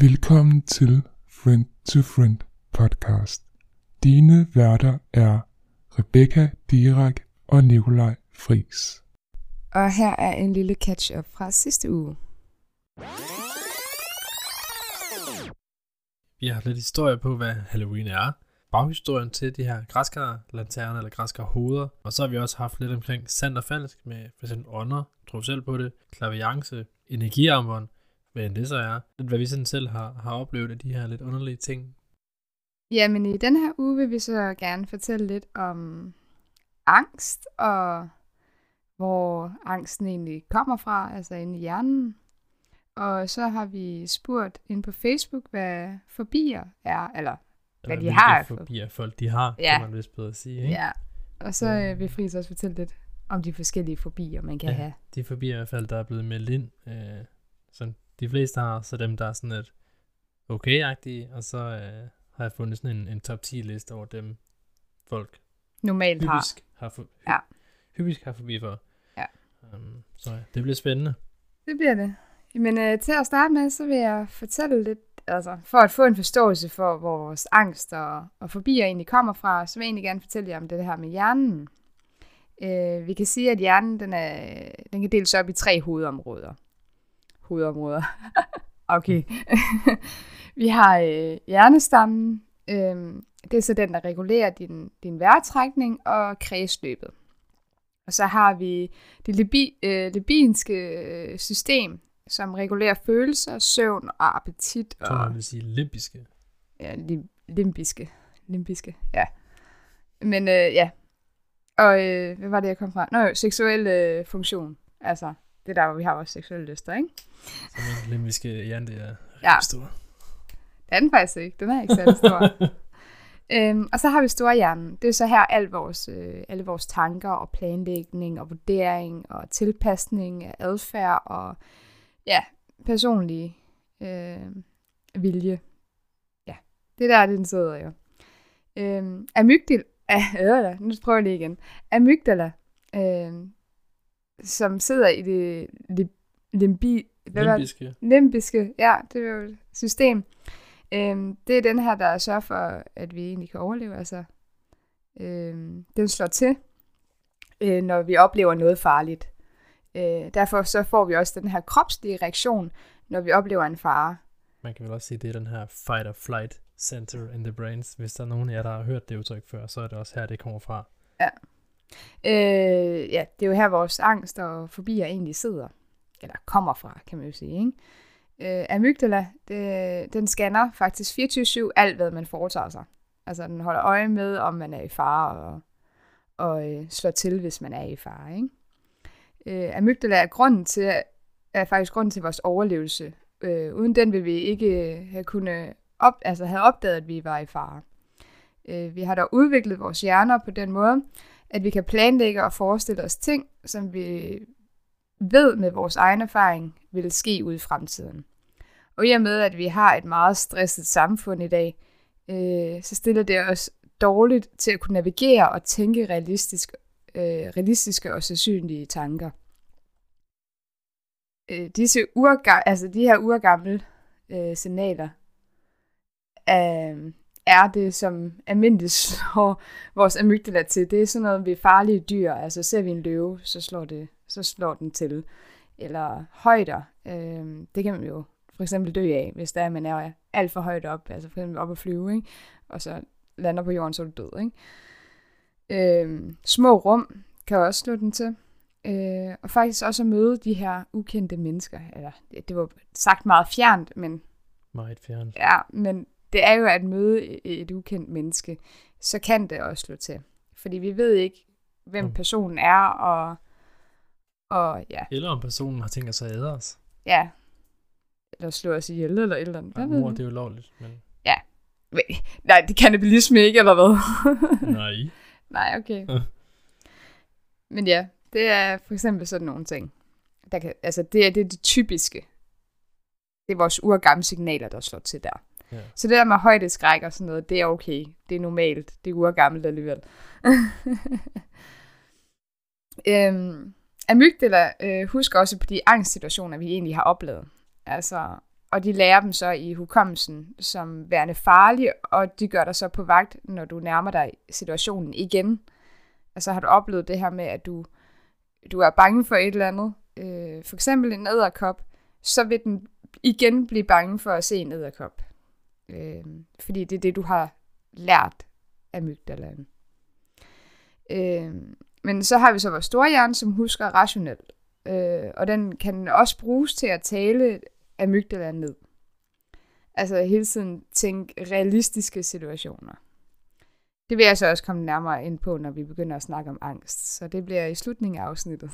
Velkommen til Friend to Friend podcast. Dine værter er Rebecca Dirak og Nikolaj Fris. Og her er en lille catch-up fra sidste uge. Vi har lidt historie på, hvad Halloween er. Baghistorien til de her græskar-lanterner eller græskar-hoveder. Og så har vi også haft lidt omkring sandt og falsk med for eksempel ånder, tror selv på det, klaviance, energiarmbånd, hvad end det så er. Lidt hvad vi sådan selv har, har oplevet af de her lidt underlige ting. Jamen i den her uge vil vi så gerne fortælle lidt om angst, og hvor angsten egentlig kommer fra, altså inde i hjernen. Og så har vi spurgt ind på Facebook, hvad fobier er, eller hvad Eller de har. hvilke fobier folk de har, Ja. kan man vist bedre sige. Ikke? Ja, og så øh, vil Friis også fortælle lidt om de forskellige fobier, man kan Ja. have. De fobier i hvert fald, der er blevet meldt ind, øh, som de fleste har, så dem, der er sådan lidt okay-agtige, og så øh, har jeg fundet sådan en, en top 10 liste over dem, folk Normalt har. hyppigst har, for, Ja. hyppigst har forbi for. Ja. Um, så ja, det bliver spændende. Det bliver det. Men øh, til at starte med, så vil jeg fortælle lidt, altså for at få en forståelse for, hvor vores angst og, og fobier egentlig kommer fra, så vil jeg egentlig gerne fortælle jer om det her med hjernen. Øh, vi kan sige, at hjernen den er, den kan deles op i tre hovedområder. Hovedområder. okay. vi har øh, hjernestammen. Øh, det er så den, der regulerer din, din vejrtrækning og kredsløbet. Og så har vi det libi, øh, libinske øh, system, som regulerer følelser, søvn og appetit. Jeg tror, Og, man vil sige limpiske. ja, lim, limbiske. Limbiske, ja. Men øh, ja. Og øh, hvad var det, jeg kom fra? Nå jo, seksuel øh, funktion. Altså, det er der, hvor vi har vores seksuelle lyster, ikke? Så min limbiske hjerne, det er Ja. stor. Det er den faktisk ikke. Den er ikke særlig stor. øhm, og så har vi storhjernen. Det er så her al vores, øh, alle vores tanker og planlægning og vurdering og tilpasning af adfærd og ja, personlige øh, vilje. Ja, det der, den sidder jo. Øhm, amygdala, øh, nu prøver jeg lige igen. Amygdala, øh, som sidder i det lim, limbi, det? Limbiske. limbiske, ja, det er jo et system. Øhm, det er den her, der sørger for, at vi egentlig kan overleve. Altså, øhm, den slår til, øh, når vi oplever noget farligt. Øh, derfor så får vi også den her kropslige reaktion, når vi oplever en fare. Man kan vel også sige, det er den her fight or flight center in the brains. Hvis der er nogen af jer, der har hørt det udtryk før, så er det også her, det kommer fra. Øh, ja, det er jo her, vores angst og fobier egentlig sidder. Eller kommer fra, kan man jo sige. Ikke? Øh, amygdala, det, den scanner faktisk 24-7 alt, hvad man foretager sig. Altså, den holder øje med, om man er i fare, og, og øh, slår til, hvis man er i fare. Ikke? Øh, amygdala er, grunden til, er faktisk grunden til vores overlevelse. Øh, uden den vil vi ikke have kunne op, altså have opdaget, at vi var i fare. Øh, vi har dog udviklet vores hjerner på den måde, at vi kan planlægge og forestille os ting, som vi ved med vores egen erfaring vil ske ud i fremtiden. Og i og med, at vi har et meget stresset samfund i dag, øh, så stiller det os dårligt til at kunne navigere og tænke realistisk, øh, realistiske og sandsynlige tanker. Øh, disse urga- altså de her urgamle øh, signaler øh, er det, som almindeligt slår vores amygdala til. Det er sådan noget ved farlige dyr. Altså ser vi en løve, så slår, det, så slår den til. Eller højder. Øh, det kan man jo for eksempel dø af, hvis der er, man er alt for højt op. Altså for eksempel op at flyve, ikke? og så lander på jorden, så er du død. Ikke? Øh, små rum kan også slå den til. Øh, og faktisk også at møde de her ukendte mennesker. Eller, det, var sagt meget fjernt, men Meget fjern. Ja, men det er jo at møde et ukendt menneske, så kan det også slå til. Fordi vi ved ikke, hvem Mm. personen er, og, og ja, Eller om personen har tænkt sig at æde os. ja, eller slå os ihjel, eller et eller andet. Ja, mor, det er jo lovligt, men Nej, det er kannibalisme ikke, eller hvad? nej. Nej, okay. Ja. Men ja, det er for eksempel sådan nogle ting. Der kan, altså, det er det, er det typiske. Det er vores urgamle signaler, der slår til der. Ja. Så det der med højdeskræk og sådan noget, det er okay. Det er normalt. Det er urgammelt alligevel. øhm, amygdala øh, husker også på de angstsituationer, vi egentlig har oplevet. Altså, og de lærer dem så i hukommelsen som værende farlige, og de gør dig så på vagt, når du nærmer dig situationen igen. Altså har du oplevet det her med, at du, du er bange for et eller andet, øh, for eksempel en æderkop, så vil den igen blive bange for at se en æderkop. Øh, fordi det er det, du har lært af mygdalaen. Øh, men så har vi så vores store hjerne, som husker rationelt. Øh, og den kan også bruges til at tale amygdala ned. Altså hele tiden tænke realistiske situationer. Det vil jeg så også komme nærmere ind på, når vi begynder at snakke om angst. Så det bliver i slutningen af afsnittet.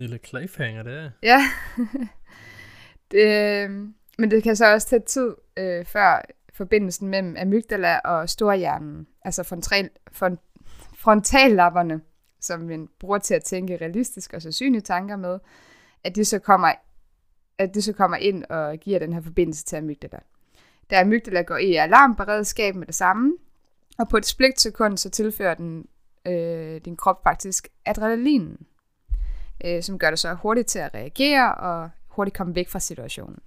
Lille cliffhanger, det er. Ja. det, men det kan så også tage tid, øh, før forbindelsen mellem amygdala og storhjernen, altså frontal, frontallapperne, som man bruger til at tænke realistisk og sandsynlige tanker med, at de så kommer, at de så kommer ind og giver den her forbindelse til amygdala. Da amygdala går i alarmberedskab med det samme, og på et splitsekund så tilfører den øh, din krop faktisk adrenalinen, øh, som gør dig så hurtigt til at reagere og hurtigt komme væk fra situationen.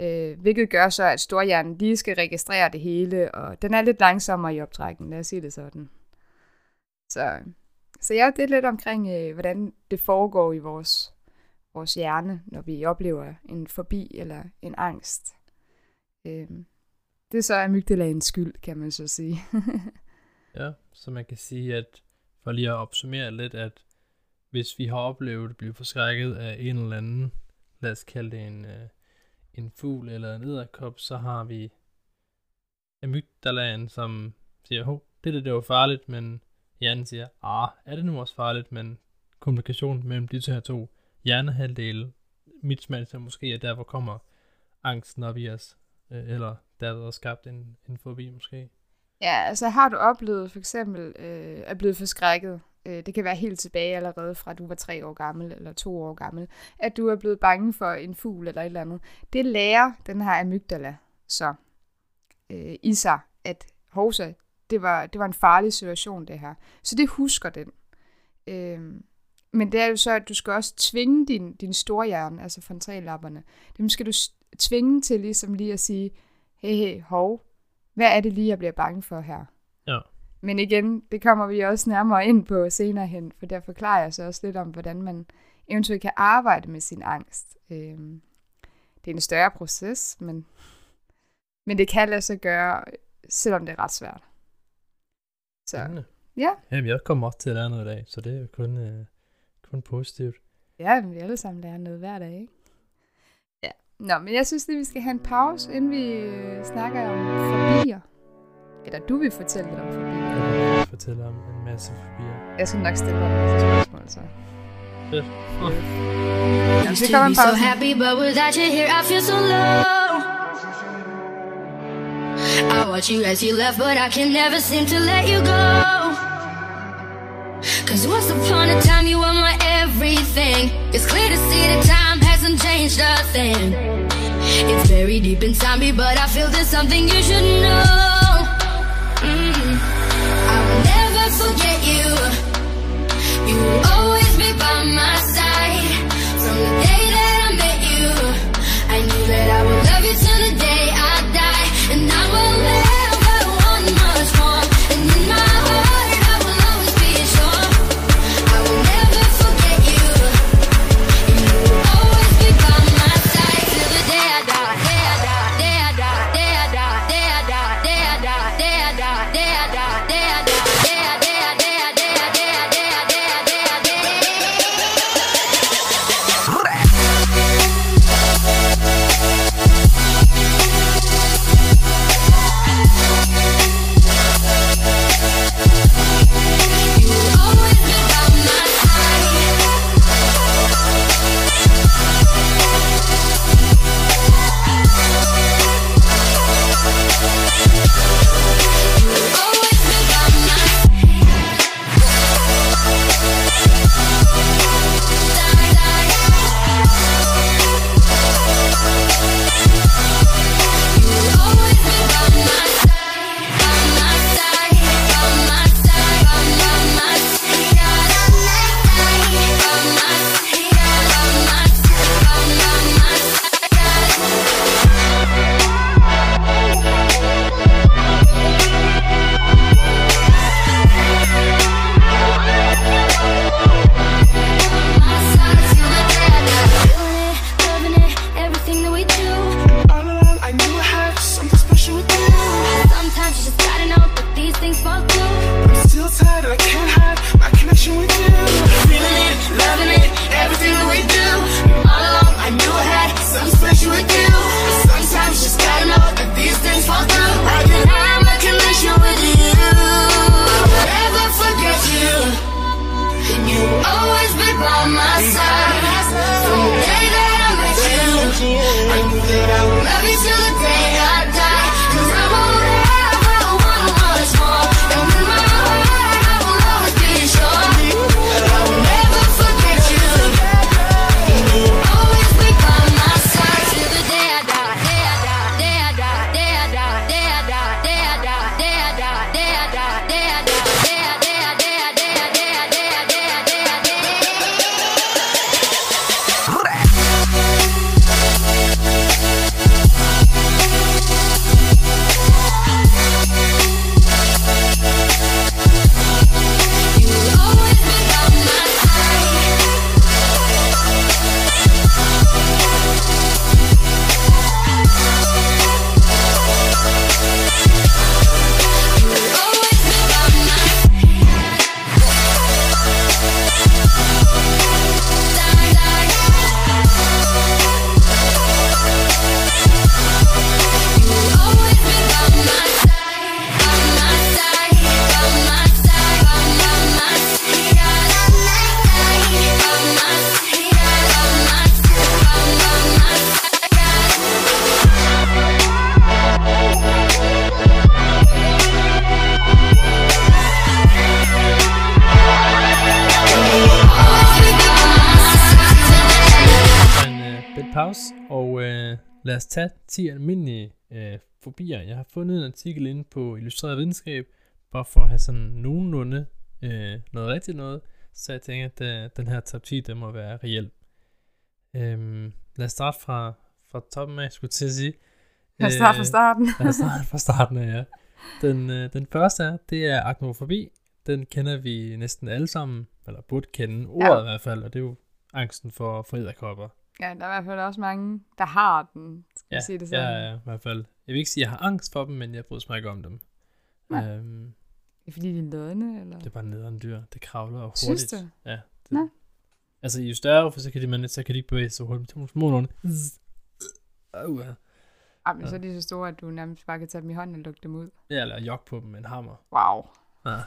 Øh, hvilket gør så, at storhjernen lige skal registrere det hele, og den er lidt langsommere i optrækken, lad os sige det sådan. Så, så ja, det er lidt omkring, øh, hvordan det foregår i vores, vores hjerne, når vi oplever en forbi eller en angst. Øh, det er så amygdalaens skyld, kan man så sige. ja, så man kan sige, at for lige at opsummere lidt, at hvis vi har oplevet at blive forskrækket af en eller anden, lad os kalde det en, øh, en fugl eller en edderkop, så har vi amygdalaen, som siger, hov, det der, det var farligt, men hjernen siger, ah, er det nu også farligt, men kommunikation mellem de her to hjernehalvdele, mit smags måske er der, hvor kommer angsten op i os, øh, eller der er skabt en, en fobi måske. Ja, altså har du oplevet for eksempel øh, at blive forskrækket, øh, det kan være helt tilbage allerede fra du var tre år gammel eller to år gammel, at du er blevet bange for en fugl eller et eller andet. Det lærer den her amygdala så øh, i sig, at hovsa, det var, det var en farlig situation det her. Så det husker den. Øh, men det er jo så, at du skal også tvinge din, din storhjerne, altså frontallapperne, dem skal du tvinge til ligesom lige at sige, hey, hey, hov, hvad er det lige, jeg bliver bange for her? Ja. Men igen, det kommer vi også nærmere ind på senere hen, for der forklarer jeg så også lidt om, hvordan man eventuelt kan arbejde med sin angst. Øhm, det er en større proces, men, men det kan lade sig gøre, selvom det er ret svært. Så, Spændende. ja. Jamen, jeg kommer også til at lære noget i dag, så det er jo kun, øh, kun positivt. Ja, vi alle sammen lærer noget hver dag, ikke? Ja. Nå, men jeg synes lige, vi skal have en pause, inden vi øh, snakker om fobier. Eller du vil fortælle lidt om fobier. Jeg vil fortælle om en masse fobier. Jeg skal nok stille dig en masse spørgsmål, så. Fedt. Ja, Used to kommer be en so happy, but without you here, I feel so low. I watch you as you left, but I can never seem to let you go. Cause once upon a time, you were my everything. It's clear to see that time hasn't changed a thing. It's very deep inside me, but I feel there's something you should know. Mm-hmm. You'll always be by my side. From the day os tage 10 almindelige øh, fobier. Jeg har fundet en artikel inde på Illustreret Videnskab, bare for at have sådan nogenlunde øh, noget rigtigt noget. Så jeg tænker, at øh, den her top 10, den må være reelt. Øhm, lad os starte fra, fra toppen af, skulle jeg til at sige. Lad os starte fra Øh, starten. Lad os starte fra starten af, ja. Den, øh, den første er, det er aknofobi. Den kender vi næsten alle sammen, eller burde kende ordet Ja. i hvert fald, og det er jo angsten for, for edderkopper. Ja, der er i hvert fald også mange, der har den. Skal Ja, sige det ja, sådan? ja, i hvert fald. Jeg vil ikke sige, at jeg har angst for dem, men jeg bryder mig ikke om dem. Nej. Øhm, Det er fordi, de er lodne, eller? det er bare nederen dyr. Det kravler og Synes hurtigt. du? Ja. Det, Nå. Altså, jo større, for så kan de, man, så kan de ikke bevæge sig så hurtigt. små nogle. Uh, Ej, men Ja. så er de så store, at du nærmest bare kan tage dem i hånden og lukke dem ud. ja, eller jog på dem med en hammer. Wow. Ja.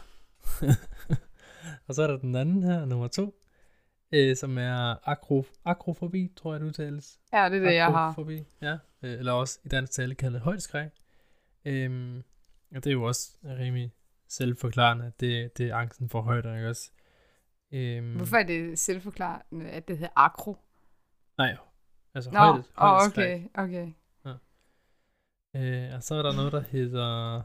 og så er der den anden her, nummer to, øh, som er akro, akrofobi, tror jeg det udtales. Ja, det er det, jeg har. Akrofobi, ja. Øh, eller også i dansk tale kaldet højdeskræk. Øhm, og det er jo også rimelig selvforklarende, at det, det er angsten for højder, ikke også? Øhm, Hvorfor er det selvforklarende, at det hedder akro? Nej, altså Nå, højde, oh, okay, okay. Øh, og så er der noget, der hedder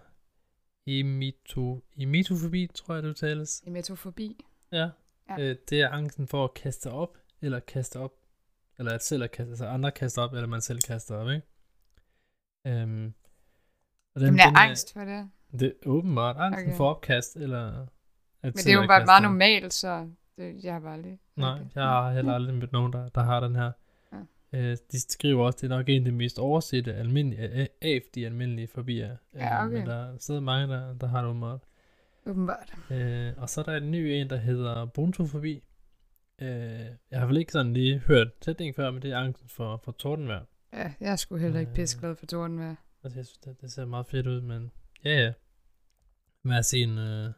emito, emitofobi, tror jeg det udtales. Emetofobi. Ja. Ja. Øh, det er angsten for at kaste op, eller kaste op, eller at selv at kaste, altså andre kaster op, eller man selv kaster op, ikke? Øhm, og Jamen, jeg er angst for det. Det er åbenbart angsten Okay. for opkast, eller at Men det er jo bare meget normalt, så det, jeg har bare lige... Nej, okay. jeg har heller aldrig mødt nogen, der, der har den her. Ja. Øh, de skriver også, det er nok en af de mest oversette almindelige, af af de almindelige fobier. Ja, Øh, okay. Men der er stadig mange, der, der har det åbenbart. Åbenbart. Øh, og så er der en ny en, der hedder brontofobi. Øh, jeg har vel ikke sådan lige hørt sætningen før, men det er angsten for, for tordenvejr. Ja, jeg er sgu heller ikke Øh. pisseglad for tordenvejr. Altså, jeg synes, det, det ser meget fedt ud, men ja, ja. Med at se en, øh,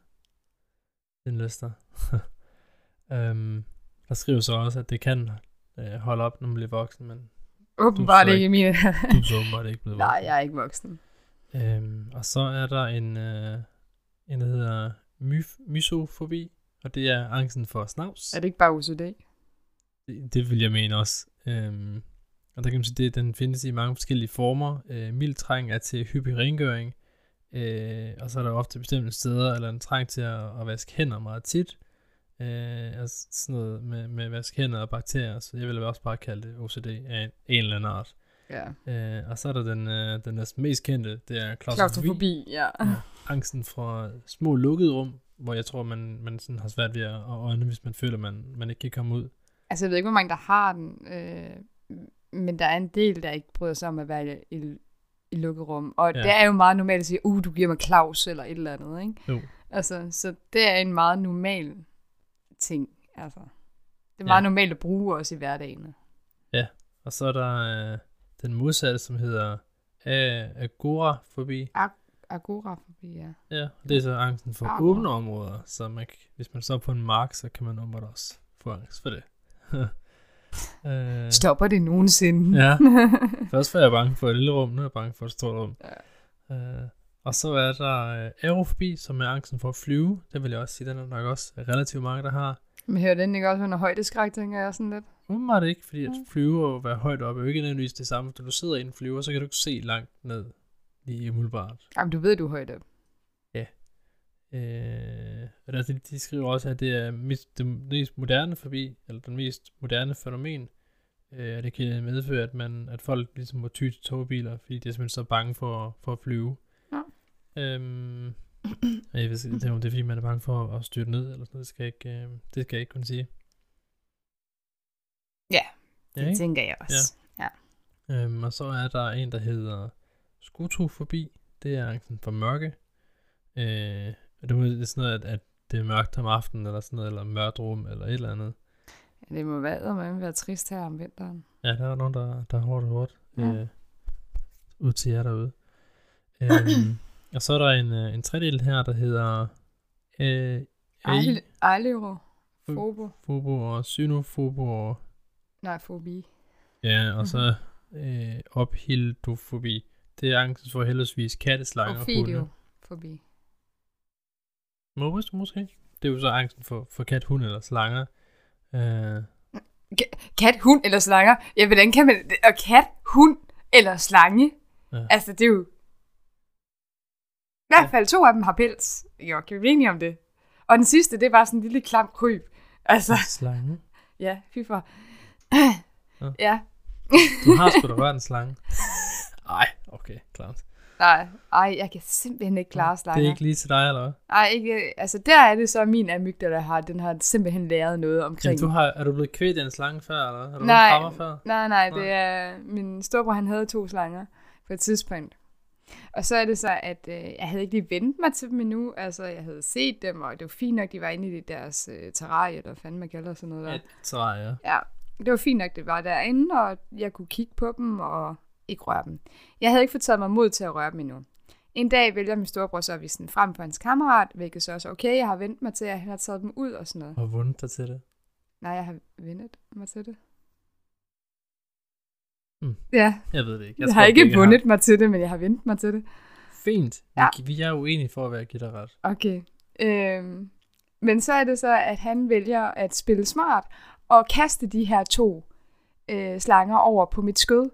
en lister. øhm, der skriver så også, at det kan øh, holde op, når man bliver voksen, men Åbenbart ikke mine... du er så åbenbart ikke blevet Nej, voksen. jeg er ikke voksen. Øhm, og så er der en, øh, en der hedder myf- mysofobi, og det er angsten for snavs. Er det ikke bare OCD? Det, det vil jeg mene også. Øhm, og der kan man sige, det, den findes i mange forskellige former. Øh, mild træng er til hyppig rengøring, øh, og så er der ofte bestemte steder, eller en trang til at, at vaske hænder meget tit. Øh, altså sådan noget med, med vaske hænder og bakterier, så jeg vil også bare kalde det OCD af en, en eller anden art. Ja. Øh, og så er der den, øh, den næsten mest kendte, det er klaustrofobi. Ja. Ja. Angsten for små lukkede rum, hvor jeg tror, man, man sådan har svært ved at ånde, hvis man føler, man, man ikke kan komme ud. Altså, jeg ved ikke, hvor mange der har den, øh, men der er en del, der ikke bryder sig om at være i, i, lukket rum. Og Ja. ja. det er jo meget normalt at sige, uh, du giver mig Claus eller et eller andet, ikke? Jo. Altså, så det er en meget normal ting, altså. Det er Ja. meget normalt at bruge også i hverdagen. Og så er der øh, den modsatte, som hedder a- agorafobi. Agorafobi, ja. Ja, det er så angsten for Agora. åbne områder, så man, hvis man står på en mark, så kan man åbenbart også få angst for det. øh, Stopper det nogensinde? ja, først var jeg bange for et lille rum, nu er jeg bange for et stort rum. Ja. Øh, og så er der øh, aerofobi, som er angsten for at flyve. Det vil jeg også sige, den er nok også relativt mange, der har. Men hører den ikke også under højdeskræk, tænker jeg sådan lidt? Umiddelbart ikke, fordi at Mm. flyve og være højt oppe er jo ikke nødvendigvis det samme. Når du sidder i en flyver, så kan du ikke se langt ned lige umiddelbart. Jamen, du ved, du er højt op. Øh, og der, de, de skriver også, at det er mest, det mest moderne forbi, eller den mest moderne fænomen. Øh, og det kan medføre, at, man, at folk ligesom må ty til togbiler, fordi de er simpelthen så bange for, for at flyve. Ja. Øhm, og jeg ved, ikke, det, er, det er fordi, man er bange for at styrte ned, eller sådan noget. Det skal jeg ikke, øh, det skal jeg ikke kunne sige. Ja, Ja, Det ikke? tænker jeg også. Ja. Øhm, og så er der en, der hedder skotofobi. Det er angsten for mørke. Øh, og det er sådan noget, at, at det er mørkt om aftenen, eller sådan noget, eller mørkt rum, eller et eller andet. ja. Det må være, man være trist her om vinteren. Ja, der er nogen, der, der er hårdt og hårdt. Ja. Øh, ud til jer derude. øhm, og så er der en, øh, en tredjedel her, der hedder øh, Ejle- Ejleuro. Mm. Fobo. Fobo og Synofobo og Nej, fobi. Ja, og så øh, ophildofobi. Det er angst for heldigvis katteslanger og hunde. Fobi. Mås, måske? Det er jo så angsten for, for kat, hunde eller slanger. Øh, Ka- kat, hund eller slanger? Ja, hvordan kan man... Og kat, hund eller slange? Ja. Altså, det er jo... I hvert fald to af dem har pels. Jo, kan vi blive enige om det? Og den sidste, det var sådan en lille klam kryb. Altså, Slange. ja, fy for. Ja. ja. Du har sgu da rørt en slange. Ej, okay, klart. Nej, ej, jeg kan simpelthen ikke klare slanger. Det er ikke lige til dig, eller hvad? Ej, ikke, altså der er det så min amygdala, der har, den har simpelthen læret noget omkring. Jamen, du har, er du blevet kvædt af en slange før, eller hvad? Har du Nej. Nej. før? Nej, nej, Nej. det er, min storebror, han havde to slanger på et tidspunkt. Og så er det så, at øh, jeg havde ikke lige vendt mig til dem endnu. Altså, jeg havde set dem, og det var fint nok, de var inde i deres øh, terrarie, eller hvad fanden man kalder sådan noget der. Ja, så ja. Det var fint nok, det var derinde, og jeg kunne kigge på dem og ikke røre dem. Jeg havde ikke fået taget mig mod til at røre dem endnu. En dag vælger min storebror så at vise den frem for hans kammerat, hvilket så også okay, jeg har vendt mig til, at han har taget dem ud og sådan noget. Og vundet dig til det. Nej, jeg har vendt mig til det. Hmm. Ja, Jeg ved det ikke. jeg, jeg tror, har ikke begge vundet mig til det, men jeg har vendt mig til det. Fint. Ja. Vi, er uenige for at være dig ret. Okay. Øhm, men så er det så, at han vælger at spille smart og kaste de her to øh, slanger over på mit skød.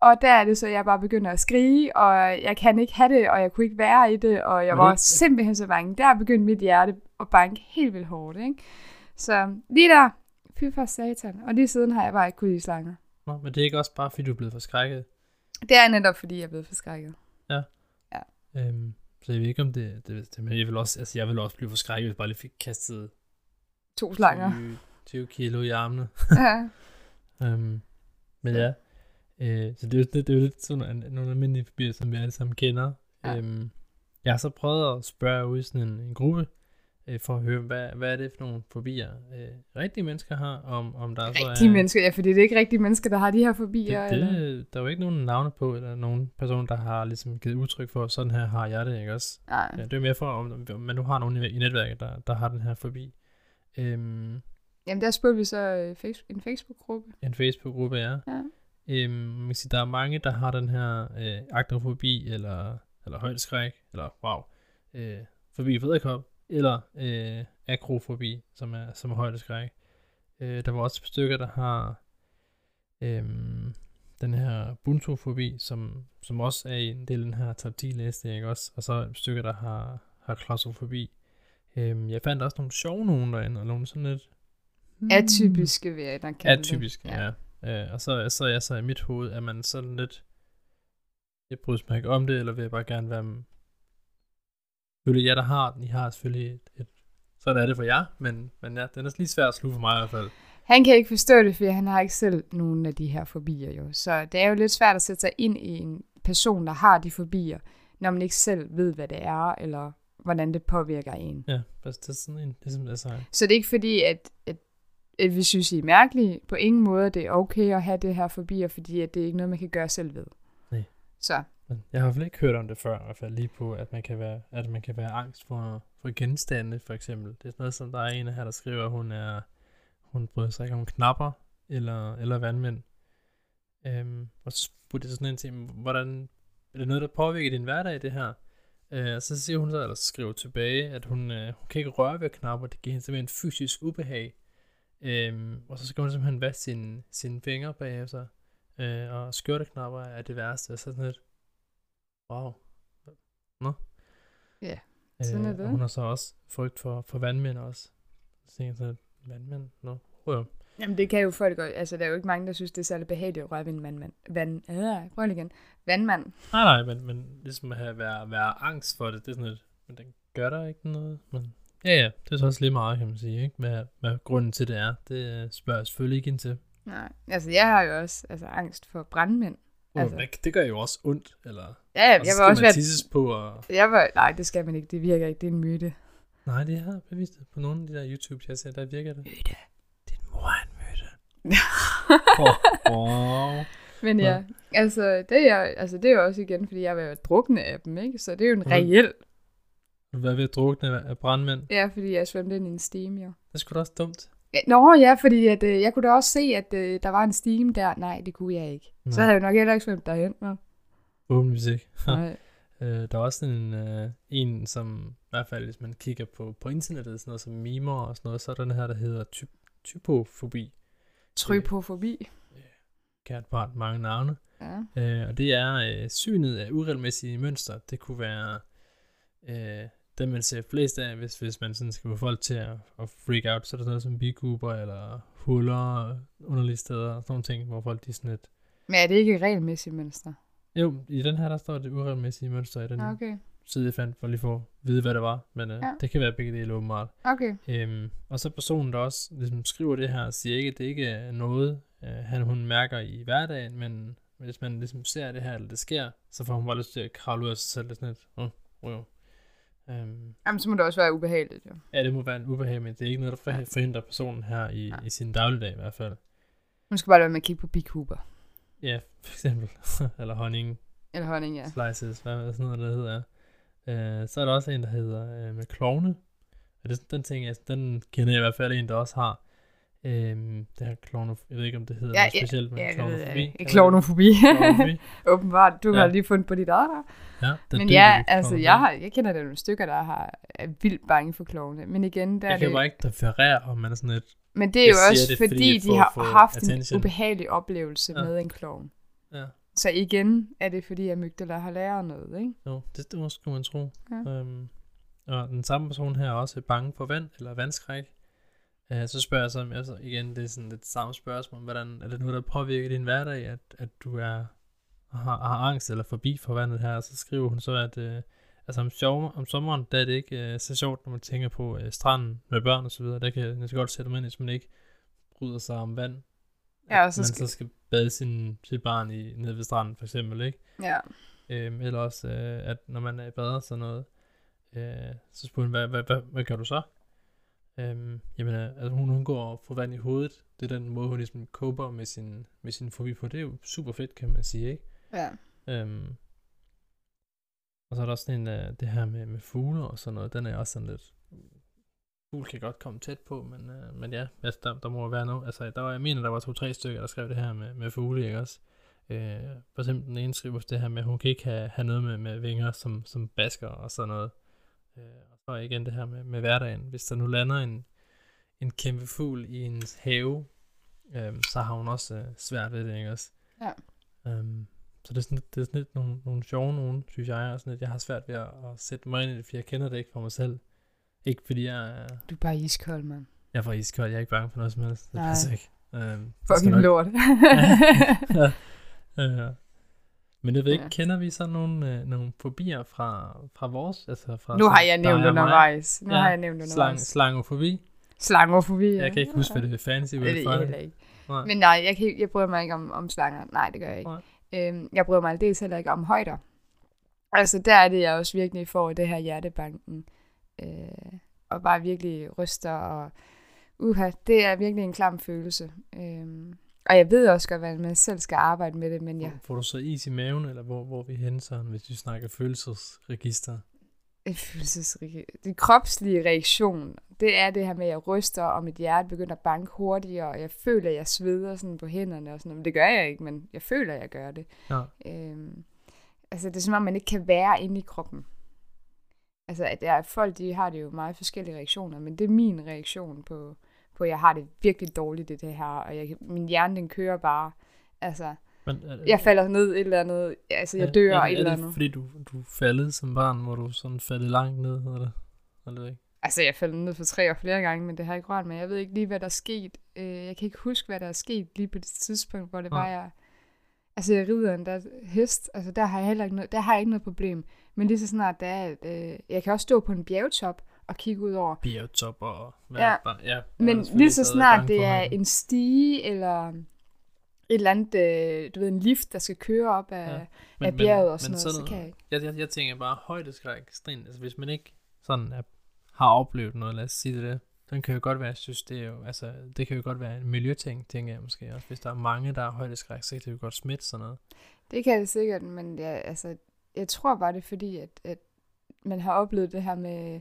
Og der er det så, at jeg bare begynder at skrige, og jeg kan ikke have det, og jeg kunne ikke være i det, og jeg var simpelthen så bange. Der begyndte mit hjerte at banke helt vildt hårdt, ikke? Så lige der, fy for satan. Og lige siden har jeg bare ikke kunnet lide slanger. Nå, men det er ikke også bare, fordi du er blevet forskrækket. Det er netop, fordi jeg er blevet forskrækket. Øhm, så jeg ved ikke, om det, det, det men jeg vil også, altså jeg vil også blive forskrækket, hvis jeg bare lige fik kastet To slanger. 20, 20 kilo i armene. ja. Øhm, men ja, øh, så det, er jo- det, det er jo lidt sådan nogle almindelige fobier, som vi alle sammen kender. Ja. Øhm, jeg har så prøvet at spørge ud i sådan en, en gruppe, øh, for at høre, hvad, hvad er det for nogle fobier, øh, rigtige mennesker har, om, om der så Rigtige er... mennesker, ja, fordi det er ikke rigtige mennesker, der har de her fobier. det, eller? det, der er jo ikke nogen navne på, eller nogen person, der har ligesom givet udtryk for, sådan her har jeg det, ikke også? Nej. Ja, det er mere for, om, om man nu har nogen i, i netværket, der, der har den her fobi. Øhm, Jamen, der spurgte vi så øh, en Facebook-gruppe. en Facebook-gruppe er. Ja. Øhm, man kan sige, der er mange, der har den her øh, akrofobi, eller, eller højdeskræk, eller wow, øh, fobi for edderkop, eller øh, akrofobi, som er, som er højdeskræk. Øh, der var også et stykker, der har øh, den her buntofobi, som, som også er en del af den her top 10 liste, ikke også? Og så et stykker, der har, har klaustrofobi. Øh, jeg fandt også nogle sjove nogen derinde, og nogle sådan lidt... Atypiske, vil jeg nok kalde det. Atypisk, ja. ja. Øh, og så, så er jeg så i mit hoved, at man sådan lidt, jeg bryder mig ikke om det, eller vil jeg bare gerne være, selvfølgelig jer, der har den, I har selvfølgelig et, et sådan er det for jer, men, men ja, den er lige svær at sluge for mig i hvert fald. Han kan ikke forstå det, fordi han har ikke selv nogen af de her fobier jo. Så det er jo lidt svært at sætte sig ind i en person, der har de fobier, når man ikke selv ved, hvad det er, eller hvordan det påvirker en. Ja, det er sådan en, det er sådan, altså, Så det er ikke fordi, at, at vi synes, I er mærkelige. På ingen måde det er okay at have det her fobier, fordi at det er ikke noget, man kan gøre selv ved. Nej. Så men jeg har i hvert fald ikke hørt om det før, i hvert fald lige på, at man kan være, at man kan være angst for, for genstande, for eksempel. Det er sådan noget, som der er en her, der skriver, at hun er, hun bryder sig ikke om knapper, eller, eller vandmænd. Øhm, og så spurgte jeg sådan en til, hvordan, er det noget, der påvirker din hverdag, det her? Øh, og så siger hun så, eller skriver tilbage, at hun, øh, hun kan ikke røre ved knapper, det giver hende simpelthen fysisk ubehag. Øhm, og så skal hun simpelthen vaske sine, sine fingre bagefter. Øh, og skjorteknapper er det værste. Og så sådan lidt, wow. Nå. Ja, sådan er øh, det. Og hun har så også frygt for, for vandmænd også. Så tænker jeg sådan, vandmænd? Nå, prøv at- Jamen, det kan jo folk godt. Altså, der er jo ikke mange, der synes, det er særlig behageligt at røre ved en vandmand. Vand, øh, prøv lige igen. Vandmand. Nej, nej, men, men ligesom at have, være, være angst for det, det er sådan lidt, men den gør der ikke noget. Men, ja, ja, det er så også lige meget, kan man sige, ikke? Hvad, hvad grunden til det er, det øh, spørger jeg selvfølgelig ikke ind til. Nej, altså, jeg har jo også altså, angst for brandmænd. Altså. Altså. Det, det gør jo også ondt, eller... Ja, ja, og jeg så var også man være... på, og... Jeg var, nej, det skal man ikke. Det virker ikke. Det er en myte. Nej, det har jeg bevist det på nogle af de der YouTube, jeg ser, der virker det. Myte. Din mor er en myte. oh, oh. Men ja, altså det, er, altså, det er jo også igen, fordi jeg var drukne af dem, ikke? Så det er jo en Mhm. reel... Du var ved at drukne af brandmænd. Ja, fordi jeg svømte ind i en steam, jo. Det sgu da også dumt. Nå ja, fordi at, øh, jeg kunne da også se, at øh, der var en steam der. Nej, det kunne jeg ikke. Så Nej. havde jeg nok heller ikke svømt derhen. Vel? Åbenlyst ikke. Nej. Øh, der er også en, øh, en, som i hvert fald, hvis man kigger på, på internettet, sådan noget som mimer og sådan noget, så er der den her, der hedder ty- typofobi. Tryk på forbi. kært barn mange navne. Ja. Øh, og det er øh, synet af uregelmæssige mønster. Det kunne være øh, det, man ser flest af, hvis, hvis man sådan skal få folk til at, at freak out. Så er der sådan noget som bikuber eller huller, underlige steder og sådan nogle ting, hvor folk de sådan lidt... Men er det ikke regelmæssigt mønster? Jo, i den her, der står det uregelmæssige mønster i den okay. Okay. side, jeg fandt, for lige for at vide, hvad det var. Men øh, Ja. det kan være begge dele åbenbart. Okay. Øhm, og så personen, der også ligesom skriver det her, siger ikke, at det ikke er noget, øh, han hun mærker i hverdagen, men hvis man ligesom ser det her, eller det sker, så får hun bare lyst til at kravle ud af sig selv lidt sådan lidt. Oh, oh, øhm, Jamen, så må det også være ubehageligt, jo. ja, det må være en ubehag, men det er ikke noget, der forh- forhindrer personen her i, Ja. i sin dagligdag i hvert fald. Nu skal bare lade være med at kigge på Big Hooper. Ja, for eksempel. eller honning Eller honning, ja. slices, hvad hvad sådan noget, der hedder. Øh, så er der også en, der hedder øh, med klovne. Og det, den ting, jeg, den kender jeg i hvert fald en, der også har. Øhm, det her klovne, jeg ved ikke, om det hedder Ja, noget specielt, men Ja, det jeg ikke. Klovnofobi. Klovnofobi. Åbenbart. Du Ja. har lige fundet på dit eget der. Ja, den Men ja, altså, jeg, har, jeg kender der nogle stykker, der har, er vildt bange for klovne. Men igen, der er Jeg kan det... bare ikke referere, om man er sådan lidt... Men det er Jeg jo også, det, fordi, fordi de har haft attention. en ubehagelig oplevelse Ja. med en klovn. Ja, Så igen er det, fordi amygdala har lært noget, ikke? jo, det, det skulle man tro. Ja. Øhm, og den samme person her er også bange for vand, eller vandskræk. Uh, så spørger jeg så, om- altså igen, det er sådan lidt samme spørgsmål, hvordan er det noget, der påvirker din hverdag, at, at du er har, har angst eller forbi for vandet her, og så skriver hun så, at uh, altså om, sjov, om sommeren, der er det ikke uh, så sjovt, når man tænker på uh, stranden med børn og så videre, der kan jeg godt sætte mig ind, hvis man ikke bryder sig om vand. Ja, og så man skal- så skal bade sin, sit barn i, nede ved stranden, for eksempel, ikke? Ja. Øhm, eller også, øh, at når man er i bad og sådan noget, øh, så spurgte hun, hvad, hvad, hvad, hvad gør du så? Øhm, jamen, øh, altså hun, hun går og får vand i hovedet. Det er den måde, hun ligesom koper med sin, med sin fobi på. Det er jo super fedt, kan man sige, ikke? Ja. Øhm, og så er der også sådan en, uh, det her med, med fugle og sådan noget. Den er også sådan lidt... Fugle kan godt komme tæt på, men, uh, men ja, altså, der, der må være noget. Altså, der var, jeg mener, der var to-tre stykker, der skrev det her med, med fugle, ikke også? Øh, for eksempel den ene skriver det her med, at hun kan ikke have, have noget med, med vinger, som, som basker og sådan noget. Øh, og igen det her med, med hverdagen. Hvis der nu lander en, en kæmpe fugl i en have, øh, så har hun også øh, svært ved det, ikke også? Ja. Øhm, så det er sådan, det er sådan lidt nogle, nogle sjove nogen, synes jeg, og sådan lidt, jeg har svært ved at, at sætte mig ind i det, for jeg kender det ikke for mig selv. Ikke fordi jeg, er- Du er bare iskold, mand. jeg er fra iskold, jeg er ikke bange for noget som helst. Det Nej. passer ikke. Øhm, Fucking nok- lort. ja. ja. Men jeg ved ikke, Ja. kender vi så nogle, øh, nogle fobier fra, fra vores? Altså fra nu har jeg nævnt undervejs. Nu Ja, har jeg nævnt Slang, undervejs. slangofobi. Slangofobi, ja. Jeg kan ikke huske, hvad det er fancy Det ved for. jeg heller ikke. Nej. Men nej, jeg, kan, jeg bryder mig ikke om, om slanger. Nej, det gør jeg ikke. Øhm, jeg bryder mig aldeles heller ikke om højder. Altså, der er det, jeg også virkelig får det her hjertebanken. Øh, og bare virkelig ryster og... Uha, det er virkelig en klam følelse. Øhm, og jeg ved også godt, hvordan man selv skal arbejde med det, men jeg, Får du så is i maven, eller hvor, hvor vi henne så, hvis vi snakker følelsesregister? Et følelsesrig... Det kropslige reaktion, det er det her med, at jeg ryster, og mit hjerte begynder at banke hurtigere, og jeg føler, at jeg sveder sådan på hænderne og sådan noget. Men det gør jeg ikke, men jeg føler, at jeg gør det. Ja. Øhm, altså, det er som om, man ikke kan være inde i kroppen. Altså, at der, folk, de har det jo meget forskellige reaktioner, men det er min reaktion på, på at jeg har det virkelig dårligt i det her, og jeg, min hjerne, den kører bare. Altså, Men, er, jeg falder ned et eller andet, altså, jeg dør er, er, et er eller det, andet. fordi du, du faldet som barn, hvor du sådan faldet langt ned, eller? Eller ikke? Altså, jeg faldt ned for tre og flere gange, men det har ikke rørt mig. Jeg ved ikke lige, hvad der er sket. Øh, jeg kan ikke huske, hvad der er sket lige på det tidspunkt, hvor det var, jeg... Altså, jeg rider en der hest, altså, der har jeg heller ikke noget, der har jeg ikke noget problem. Men lige så snart det er, at øh, jeg kan også stå på en bjergtop og kigge ud over. Bjergtop og... Ja. Bare, ja Men lige så snart det er en stige, eller et eller andet, øh, du ved, en lift, der skal køre op af, Ja. af bjerget og sådan noget, så kan jeg ikke. Jeg, jeg, jeg tænker bare, højdeskræk, ekstremt. Altså, hvis man ikke sådan er, har oplevet noget, lad os sige det der, den kan jo godt være, jeg synes, det er jo, altså, det kan jo godt være en miljøting, tænker jeg måske også. Hvis der er mange, der har højdeskræk, så kan det jo godt smitte sådan noget. Det kan det sikkert, men jeg, altså, jeg tror bare, det er fordi, at, at man har oplevet det her med,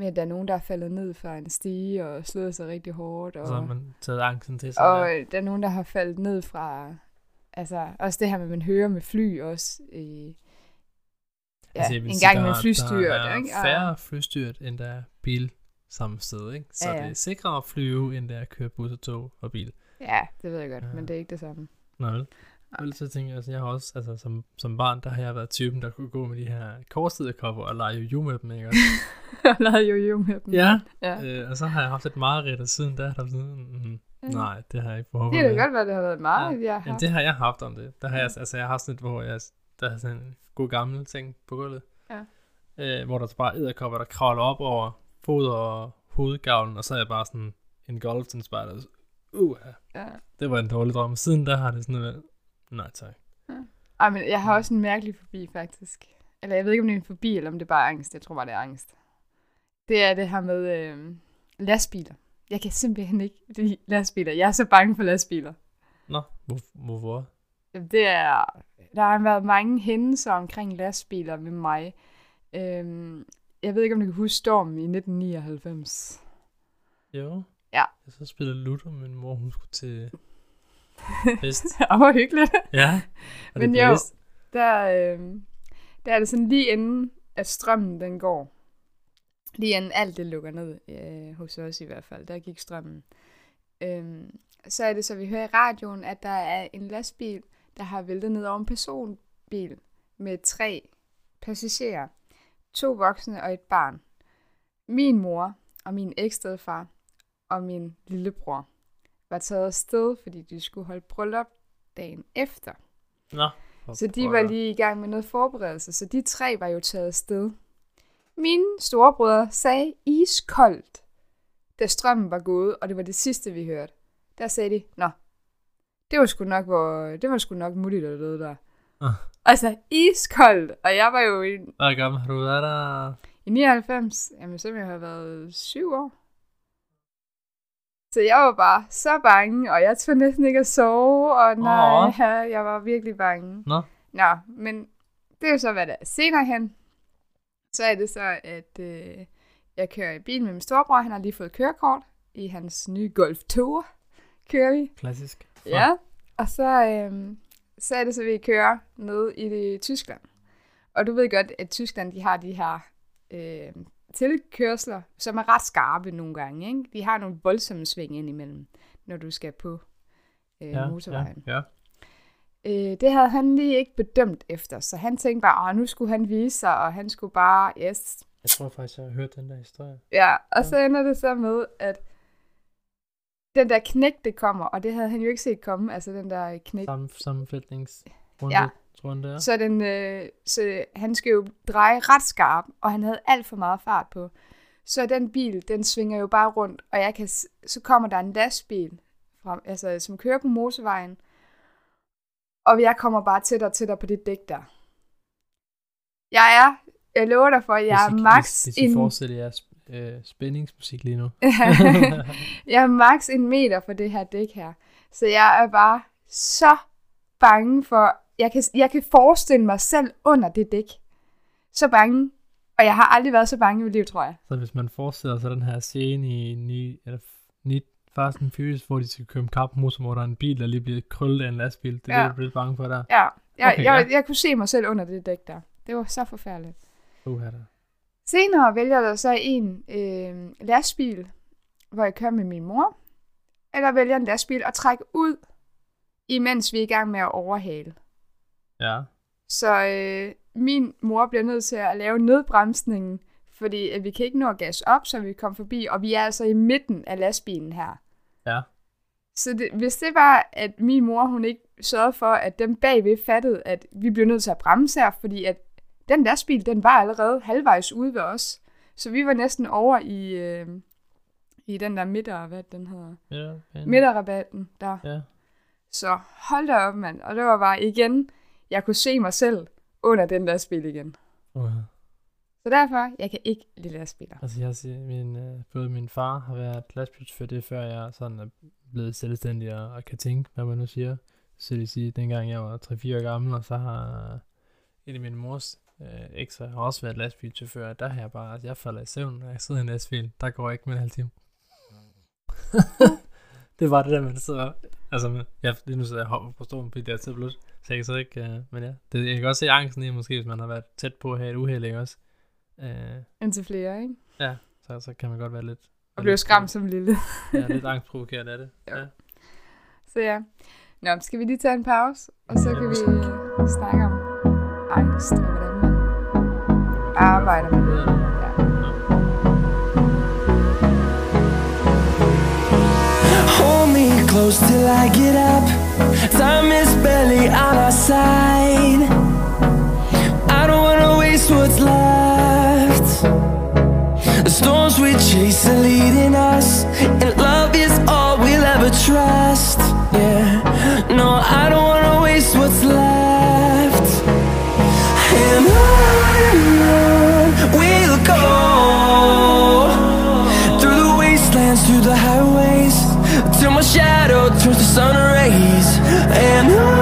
med, at der er nogen, der er faldet ned fra en stige og slået sig rigtig hårdt. Og så har man taget angsten til sig. og ja. der er nogen, der har faldet ned fra... Altså, også det her med, at man hører med fly også i... Ja, Altså, en sige, gang der med flystyrt, Der er ikke? Færre flystyrt, end der er bil samme sted, ikke? Så Ja, ja, ja. det er sikrere at flyve, end det er at køre bus og tog og bil. Ja, det ved jeg godt, Ja. men det er ikke det samme. Nej, vel? Så tænker jeg, altså, jeg har også, altså, som, som barn, der har jeg været typen, der kunne gå med de her korsiderkopper og lege jo med dem, ikke også? Jeg lavede jo med dem. Ja, ja. øh, og så har jeg haft et mareridt, og siden da, der er sådan, mm, Ja. nej, det har jeg ikke behov for. Det kan da godt være, det har været meget, ja. jeg har. det har jeg haft om det. Der har jeg, altså, jeg har haft sådan et, hvor jeg, der er sådan en god gammel ting på gulvet. Ja. Øh, hvor der er bare æderkopper, der kravler op over fod og hovedgavlen, og så er jeg bare sådan en golfton spejder. Uh, Ja. det var en dårlig drøm. Siden der har det sådan været, nej tak. Ej, men jeg har også en mærkelig fobi, faktisk. Eller jeg ved ikke, om det er en fobi, eller om det er bare angst. Jeg tror bare, det er angst. Det er det her med øh, lastbiler. Jeg kan simpelthen ikke lide lastbiler. Jeg er så bange for lastbiler. Nå, hvor, hvorfor? Det er, der har været mange hændelser omkring lastbiler med mig. Øhm, jeg ved ikke, om du kan huske stormen i 1999. Jo. Ja. Jeg så spillede Ludo, min mor, hun skulle til fest. det var hyggeligt. ja. Og Men det jo. Der, øh, der er det sådan lige inden, at strømmen den går. Lige inden alt det lukker ned, øh, hos os i hvert fald, der gik strømmen. Øhm, så er det så, vi hører i radioen, at der er en lastbil, der har væltet ned over en personbil med tre passagerer. To voksne og et barn. Min mor og min ekstedfar og min lillebror var taget afsted, fordi de skulle holde bryllup dagen efter. Nå. Så de var lige i gang med noget forberedelse, så de tre var jo taget afsted. Mine storebrødre sagde iskoldt, da strømmen var gået, og det var det sidste, vi hørte. Der sagde de, nå, det var sgu nok, hvor, det var sgu nok muligt at døde der. Ah. Altså, iskoldt, og jeg var jo i, Hvor gammel har du været der? i 99, jamen så jeg have været syv år. Så jeg var bare så bange, og jeg tog næsten ikke at sove, og nej, Åh. jeg var virkelig bange. Nå. Nå, men det er jo så, hvad der er senere hen. Så er det så, at øh, jeg kører i bil med min storebror. Han har lige fået kørekort i hans nye Golf Tour. Kører vi. Klassisk. Ja. Og så, øh, så er det så, at vi kører ned i det, Tyskland. Og du ved godt, at Tyskland, de har de her øh, tilkørsler, som er ret skarpe nogle gange. Ikke? De har nogle voldsomme sving indimellem, når du skal på øh, Ja, motorvejen. Ja, ja. Øh, det havde han lige ikke bedømt efter, så han tænkte bare, at nu skulle han vise sig, og han skulle bare, yes. Jeg tror faktisk, jeg har hørt den der historie. Ja, og så ender det så med, at den der knæk, det kommer, og det havde han jo ikke set komme, altså den der knæk. Sam, sammenfældningsrunde, Ja. Tror jeg, det er. Så, den, øh, så han skal jo dreje ret skarp, og han havde alt for meget fart på. Så den bil, den svinger jo bare rundt, og jeg kan, så kommer der en lastbil, frem, altså, som kører på motorvejen, og jeg kommer bare tættere og tættere på det dæk der. Jeg er, jeg lover dig for, at jeg er max Hvis, hvis en, forestiller jeres øh, spændingsmusik lige nu. jeg er max en meter for det her dæk her. Så jeg er bare så bange for, jeg kan, jeg kan forestille mig selv under det dæk. Så bange. Og jeg har aldrig været så bange i mit liv, tror jeg. Så hvis man forestiller sig den her scene i ni, eller ni, Fast and Furious, hvor de skal køre en kamp motor, hvor der er en bil, der lige bliver krøllet af en lastbil. Det er Ja. det, du er lidt bange for der. Ja, jeg, Okay, okay, jeg, ja. jeg kunne se mig selv under det dæk der. Det var så forfærdeligt. Uh, der. Senere vælger der så en øh, lastbil, hvor jeg kører med min mor. Eller vælger en lastbil og trække ud, imens vi er i gang med at overhale. Ja. Så øh, min mor bliver nødt til at lave nødbremsningen, fordi at vi kan ikke nå at gas op, så vi kommer forbi, og vi er altså i midten af lastbilen her. Ja. Så det, hvis det var, at min mor hun ikke sørgede for, at dem bagved fattede, at vi bliver nødt til at bremse her, fordi at den lastbil, den var allerede halvvejs ude ved os. Så vi var næsten over i, øh, i den der midter, hvad den hedder, ja. midterrabatten der. Ja. Så hold da op, mand. Og det var bare igen, jeg kunne se mig selv under den der spil igen. Uh. Så derfor, jeg kan ikke lide lastbiler. Altså, jeg set, min, øh, både min far har været lastbilchauffør, det før jeg sådan er blevet selvstændig og, og kan tænke, hvad man nu siger. Så det vil sige, dengang jeg var 3-4 år gammel, og så har en af min mors øh, ekser har også været lastbilchauffør, der har jeg bare, altså jeg falder i søvn, når jeg sidder i en lastbil, der går jeg ikke med en halv time. det var det der, man sidder, altså, ja, lige nu sidder jeg hopper på stolen, fordi det er så blødt, så jeg kan så ikke, øh, men ja, det, jeg kan også se angsten i, måske, hvis man har været tæt på at have et uheld, ikke også? Øh, Indtil flere, ikke? så, så kan man godt være lidt... Og blev skræmt som lille. Ja, lidt angstprovokerende af det. Jo. Ja. Så ja. Nå, skal vi lige tage en pause, og så kan vi snakke om angst, og hvordan man arbejder med det. Ja. Close till I get up. Time is barely on our side. I don't wanna waste what's left. The storms we chase are leading us, and love is all we'll ever trust. Yeah, no, I don't wanna waste what's left. And on we'll go through the wastelands, through the highways, till my shadow turns to sun rays. And on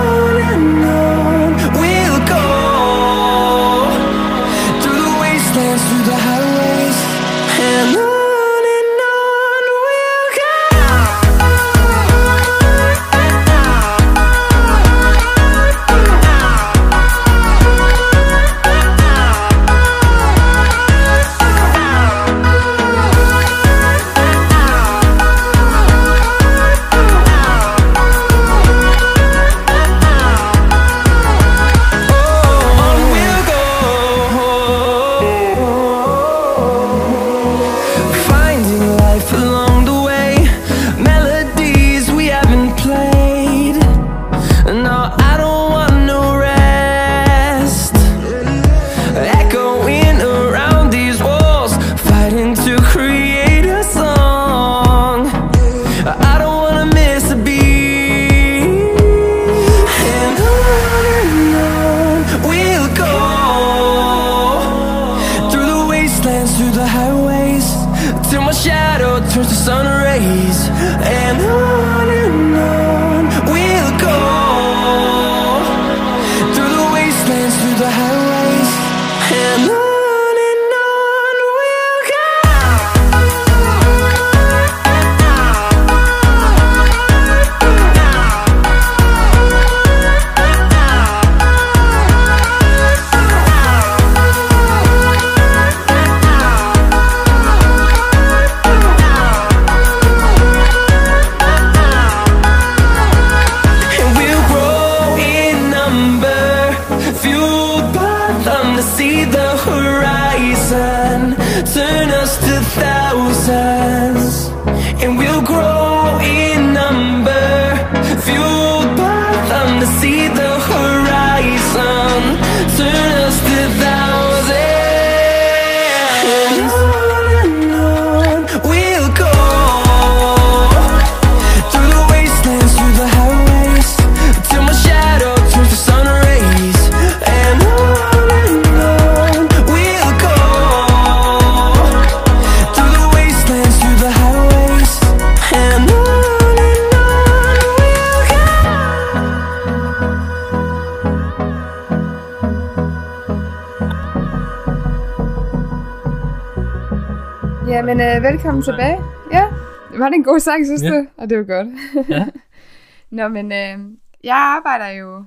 men øh, velkommen tilbage. Ja, var det en god sang, synes Ja. du? Og det var godt. Ja. Nå, men øh, jeg arbejder jo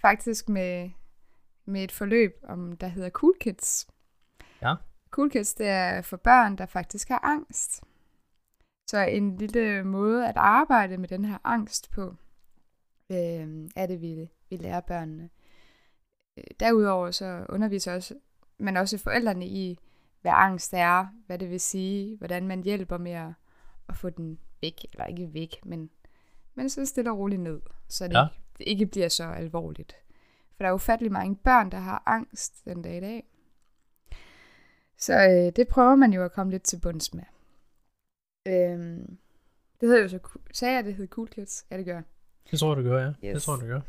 faktisk med, med et forløb, om der hedder Cool Kids. Ja. Cool Kids, det er for børn, der faktisk har angst. Så en lille måde at arbejde med den her angst på, øh, er det, vi, vi lærer børnene. Øh, Derudover så underviser også, man også forældrene i, hvad angst er, hvad det vil sige, hvordan man hjælper med at, at få den væk, eller ikke væk, men, men så stille og roligt ned, så det, Ja. ikke, det ikke bliver så alvorligt. For der er ufattelig mange børn, der har angst den dag i dag. Så øh, det prøver man jo at komme lidt til bunds med. Øhm, det hedder jo så, sagde jeg, det hed Cool Kids? Ja, det gør. Det tror jeg, du gør, ja. Det Yes. tror jeg, du gør.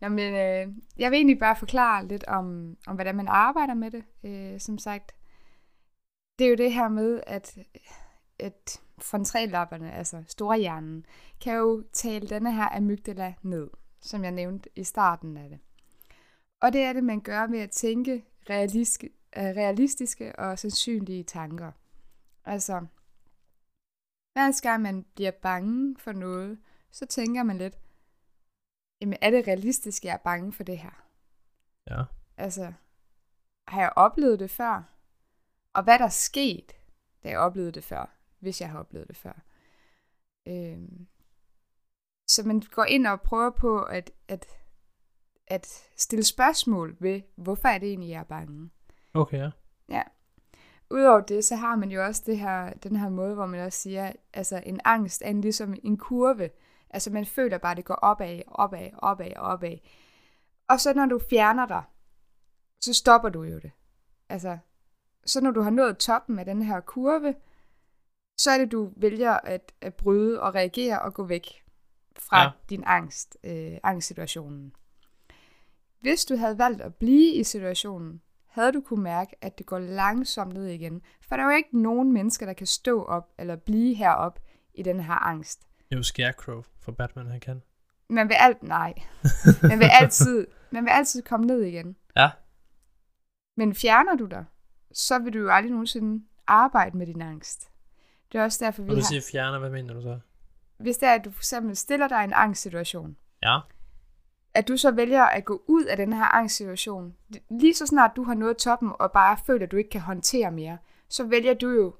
Nå, men øh, jeg vil egentlig bare forklare lidt om, om hvordan man arbejder med det. Øh, som sagt, det er jo det her med, at, at frontallapperne, altså storhjernen, kan jo tale denne her amygdala ned, som jeg nævnte i starten af det. Og det er det, man gør ved at tænke realistiske, øh, realistiske og sandsynlige tanker. Altså, hver gang man bliver bange for noget, så tænker man lidt, jamen er det realistisk, jeg er bange for det her? Ja. Altså, har jeg oplevet det før? Og hvad der er sket, da jeg oplevede det før, hvis jeg har oplevet det før? Øhm, Så man går ind og prøver på at, at, at stille spørgsmål ved, hvorfor er det egentlig, jeg er bange. Okay, ja. Ja. Udover det, så har man jo også det her, den her måde, hvor man også siger, altså en angst er en, ligesom en kurve. Altså man føler bare, at det går opad, opad, opad, opad. Og så når du fjerner dig, så stopper du jo det. Altså, så når du har nået toppen af den her kurve, så er det, du vælger at, at bryde og reagere og gå væk fra Ja. din angst, øh, angstsituationen. Hvis du havde valgt at blive i situationen, havde du kunne mærke, at det går langsomt ned igen. For der er jo ikke nogen mennesker, der kan stå op eller blive herop i den her angst. Det er jo Scarecrow for Batman, han kan. Man vil alt, nej. Man vil altid, man vil altid komme ned igen. Ja. Men fjerner du dig, så vil du jo aldrig nogensinde arbejde med din angst. Det er også derfor, vi Og du har... siger fjerner, hvad mener du så? Hvis det er, at du for eksempel stiller dig i en angstsituation, Ja. at du så vælger at gå ud af den her angstsituation, lige så snart du har nået toppen og bare føler, at du ikke kan håndtere mere, så vælger du jo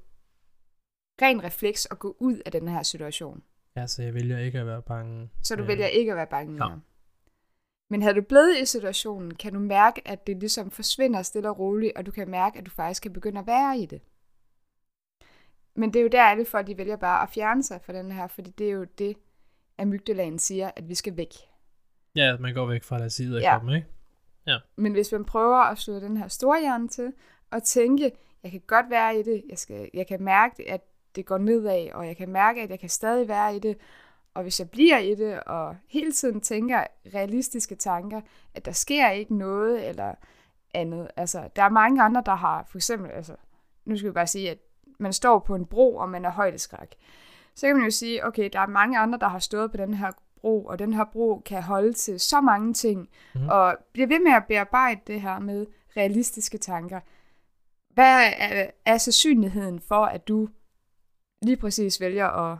ren refleks at gå ud af den her situation. Ja, så jeg vælger ikke at være bange. Så du Øh, vælger ikke at være bange ja. Men havde du blevet i situationen, kan du mærke, at det ligesom forsvinder stille og roligt, og du kan mærke, at du faktisk kan begynde at være i det. Men det er jo der, alle folk de vælger bare at fjerne sig fra den her, fordi det er jo det, amygdalaen siger, at vi skal væk. Ja, man går væk fra deres side af Ja. kroppen, ikke? Men hvis man prøver at slå den her store hjerne til, og tænke, jeg kan godt være i det, jeg, skal, jeg kan mærke, at det går nedad, og jeg kan mærke, at jeg kan stadig være i det, og hvis jeg bliver i det, og hele tiden tænker realistiske tanker, at der sker ikke noget, eller andet. Altså, der er mange andre, der har, for eksempel, altså, nu skal vi bare sige, at man står på en bro, og man er højdeskræk. Så kan man jo sige, okay, der er mange andre, der har stået på den her bro, og den her bro kan holde til så mange ting, Mhm. og bliver ved med at bearbejde det her med realistiske tanker. Hvad er, er sandsynligheden for, at du lige præcis vælger at,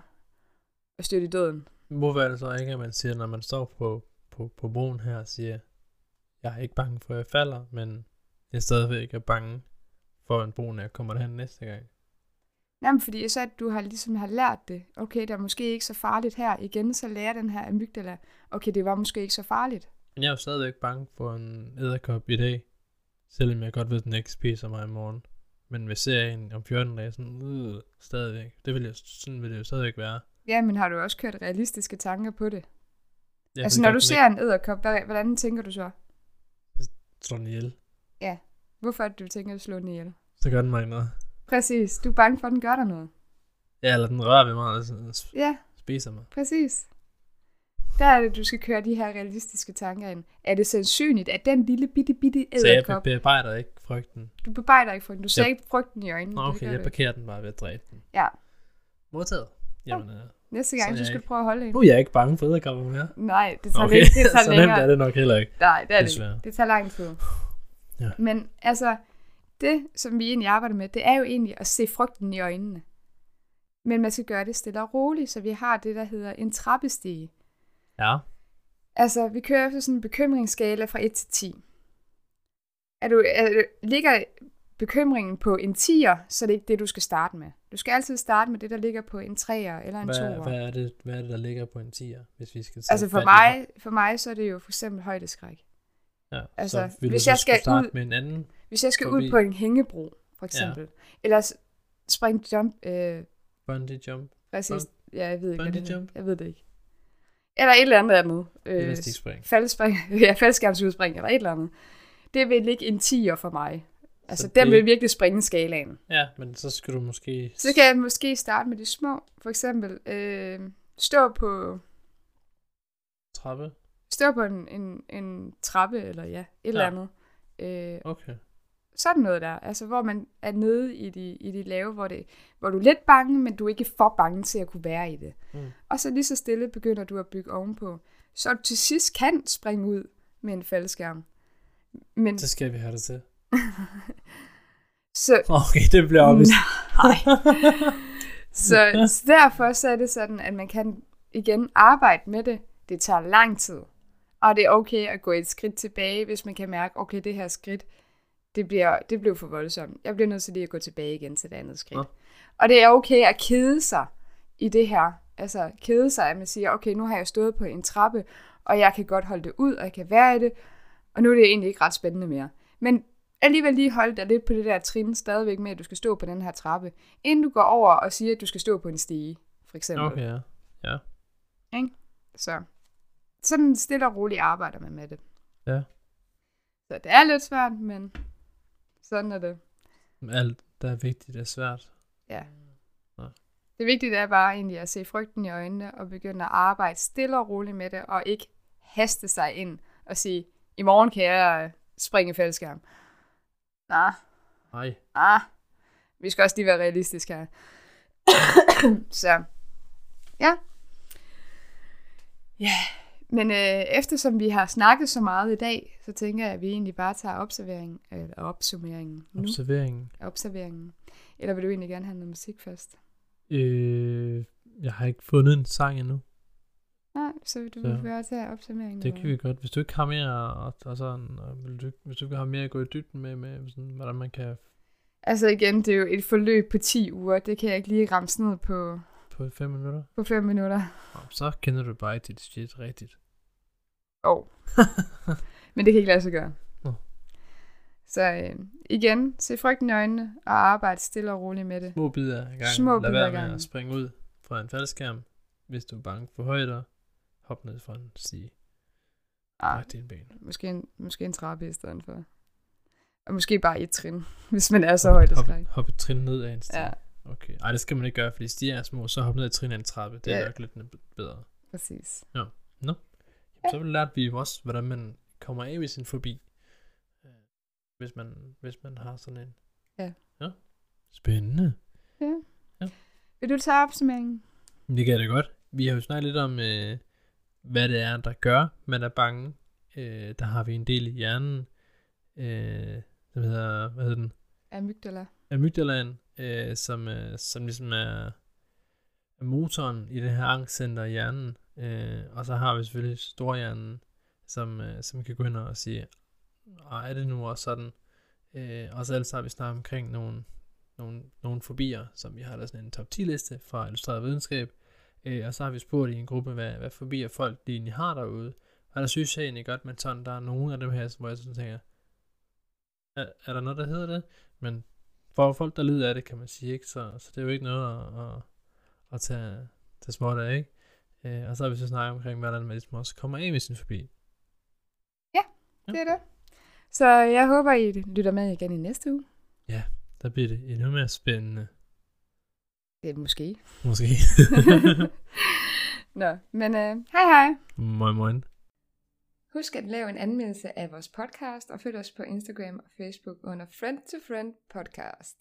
at støtte i døden? Hvorfor er det så ikke, at man siger, når man står på, på, på broen her og siger, jeg er ikke bange for, at jeg falder, men jeg er stadigvæk er bange for, at broen jeg kommer derhen næste gang. Jamen, fordi så at du har ligesom har lært det. Okay, det er måske ikke så farligt her. Igen, så lærer den her amygdala, okay, det var måske ikke så farligt. Men jeg er jo stadigvæk bange for en æderkop i dag, selvom jeg godt ved, at den ikke spiser mig i morgen. Men hvis jeg ser en om 14 dage, sådan, øh, stadigvæk. Det vil jeg, sådan vil det jo stadigvæk være. Ja, men har du også kørt realistiske tanker på det? Jeg altså, når du ser en æderkop, hvad, hvordan tænker du så? ikke slår den ihjel, Hvorfor er det, du tænker at slå den ihjel? så gør den mig noget. Præcis. Du er bange for, at den gør dig noget. Ja, eller den rører ved mig, og sådan s- Ja, spiser mig. præcis. Der er det, du skal køre de her realistiske tanker ind. Er det sandsynligt, at den lille bitte bitte Så jeg æderkop, bearbejder ikke frygten. du bebejder ikke frygten, du ser Jeg- ikke frygten i øjnene. Nå, okay, jeg ikke. parkerer den bare ved at dræbe den. Ja. Modtaget. Jamen, øh, Næste Så gang, så jeg skal du prøve at holde en. nu er jeg ikke bange for æderkopper mere. Nej, det tager, Okay, okay. det tager så nemt længere. er det nok heller ikke. Nej, det er det ikke. Det tager lang tid. Ja. Men altså, det, som vi egentlig arbejder med, det er jo egentlig at se frygten i øjnene. Men man skal gøre det stille og roligt, så vi har det, der hedder en trappestige. Ja. Altså, vi kører efter sådan en bekymringsskala fra 1 til 10. Er du, er, du- ligger bekymringen på en 10'er, så er det ikke det, du skal starte med. Du skal altid starte med det, der ligger på en 3'er eller en Hvad, 2'er. hvad, er det, hvad er det, der ligger på en 10'er, hvis vi skal Altså for mig, for mig, så er det jo for eksempel højdeskræk. Ja, altså, så vil hvis du jeg skal starte ud- med en anden. Hvis jeg skal Forbi. ud på en hængebro, for eksempel, ja. eller s- springe jump, øh, Bungee jump. præcis, ja, jeg ved ikke, hvad bungee det jump? Jeg ved det ikke. Eller et eller andet andet. Øh, Elastikspring. faldspring, ja, faldskærmsudspring, eller et eller andet. Det vil ikke en 10'er for mig. Altså, Så den det- vil virkelig springe skalaen. Ja, men så skal du måske... Så kan jeg måske starte med de små. For eksempel, øh, stå på, Trappe. stå på en, en, en trappe, eller ja, et ja. eller andet. Øh, Okay. sådan noget der, altså hvor man er nede i de, i de lave, hvor, det, hvor du er lidt bange, men du er ikke for bange til at kunne være i det. Mm. Og så lige så stille begynder du at bygge ovenpå. Så du til sidst kan springe ud med en faldskærm. Men Så skal vi have det til. så, Okay, det bliver op i... så, så derfor så er det sådan, at man kan igen arbejde med det. Det tager lang tid. Og det er okay at gå et skridt tilbage, hvis man kan mærke, okay, det her skridt, det bliver, det blev for voldsomt. Jeg bliver nødt til lige at gå tilbage igen til det andet skridt. Nå. Og det er okay at kede sig i det her altså, kede sig, at man siger, okay, nu har jeg stået på en trappe, og jeg kan godt holde det ud, og jeg kan være i det, og nu er det egentlig ikke ret spændende mere. Men alligevel lige holde dig lidt på det der trin stadigvæk med, at du skal stå på den her trappe, inden du går over og siger, at du skal stå på en stige, for eksempel. Okay, ja. Ja. Ikke? Så sådan stille og roligt arbejder man med det. Ja. Så det er lidt svært, men sådan er det. Alt, der er vigtigt, er svært. Ja. Ja. Det vigtige er bare egentlig at se frygten i øjnene og begynde at arbejde stille og roligt med det, og ikke haste sig ind og sige, i morgen kan jeg springe i fællesskærm. Nej, Nej. ah, vi skal også lige være realistiske her. så, ja. Ja, men øh, eftersom vi har snakket så meget i dag, så tænker jeg, at vi egentlig bare tager observeringen, eller opsummeringen nu. Observeringen. observeringen. Eller vil du egentlig gerne have noget musik først? Øh, jeg har ikke fundet en sang endnu. Nej, så du Så- vil bare tage opsummeringen. Det kan vi godt. Hvis du ikke har mere, og, og sådan, og vil du, hvis du ikke har mere at gå i dybden med, med sådan, hvordan man kan Altså igen, det er jo et forløb på 10 uger. Det kan jeg ikke lige ramse ned på, på fem minutter, på 5 minutter. Så kender du bare ikke dit shit rigtigt. Oh. Men det kan ikke lade sig gøre. Nå. Så øh, igen, se frygten i øjnene og arbejde stille og roligt med det. Små bidder ad gangen. Små Lad bidder være med gangen. at springe ud fra en faldskærm, hvis du er bange for højder. Hop ned fra en stige. Ah, Bræk dine ben. måske, en, måske en trappe i stedet for. Og måske bare et trin, hvis man er så højt Hop, skræk. hop et trin ned af en stige. Ja, Okay. Ej, det skal man ikke gøre, fordi stiger er små, så hop ned et trin af en trappe. Det er Ja. nok lidt bedre. præcis. Jamen, så lærte vi jo også, hvordan man kommer af med sin fobi. Hvis man, hvis man har sådan en. Ja. Ja. Spændende. Vil du tage opsummeringen? Det kan jeg da godt. Vi har jo snakket lidt om, øh, hvad det er, der gør, man er bange. Øh, der har vi en del i hjernen, øh, som hedder, hvad hedder den? Amygdala. Amygdalaen, øh, som, øh, som ligesom er, er motoren i det her angstcenter i hjernen. Øh, og så har vi selvfølgelig storhjernen, som, øh, som kan gå ind og sige, "Ej, er det nu også sådan? Øh, og så ellers har vi snakket omkring nogle, nogle, nogle fobier, som vi har der sådan en top 10 liste fra Illustreret Videnskab. Øh, og så har vi spurgt i en gruppe, hvad, hvad fobier folk de egentlig har derude. Og der synes jeg egentlig godt, men sådan, der er nogle af dem her, hvor jeg sådan tænker, er, er der noget, der hedder det? Men for folk, der lider af det, kan man sige, ikke? Så, så det er jo ikke noget at, at, at tage, tage småt af, ikke? Øh, og så har vi så snakket omkring, hvordan man ligesom også kommer af med sin fobi. Det er det. Så jeg håber, I lytter med igen i næste uge. Der bliver det endnu mere spændende. Det er måske. Måske. Nå, men øh, hej hej. moin moin. Husk at lave en anmeldelse af vores podcast, og følg os på Instagram og Facebook under Friend to Friend Podcast.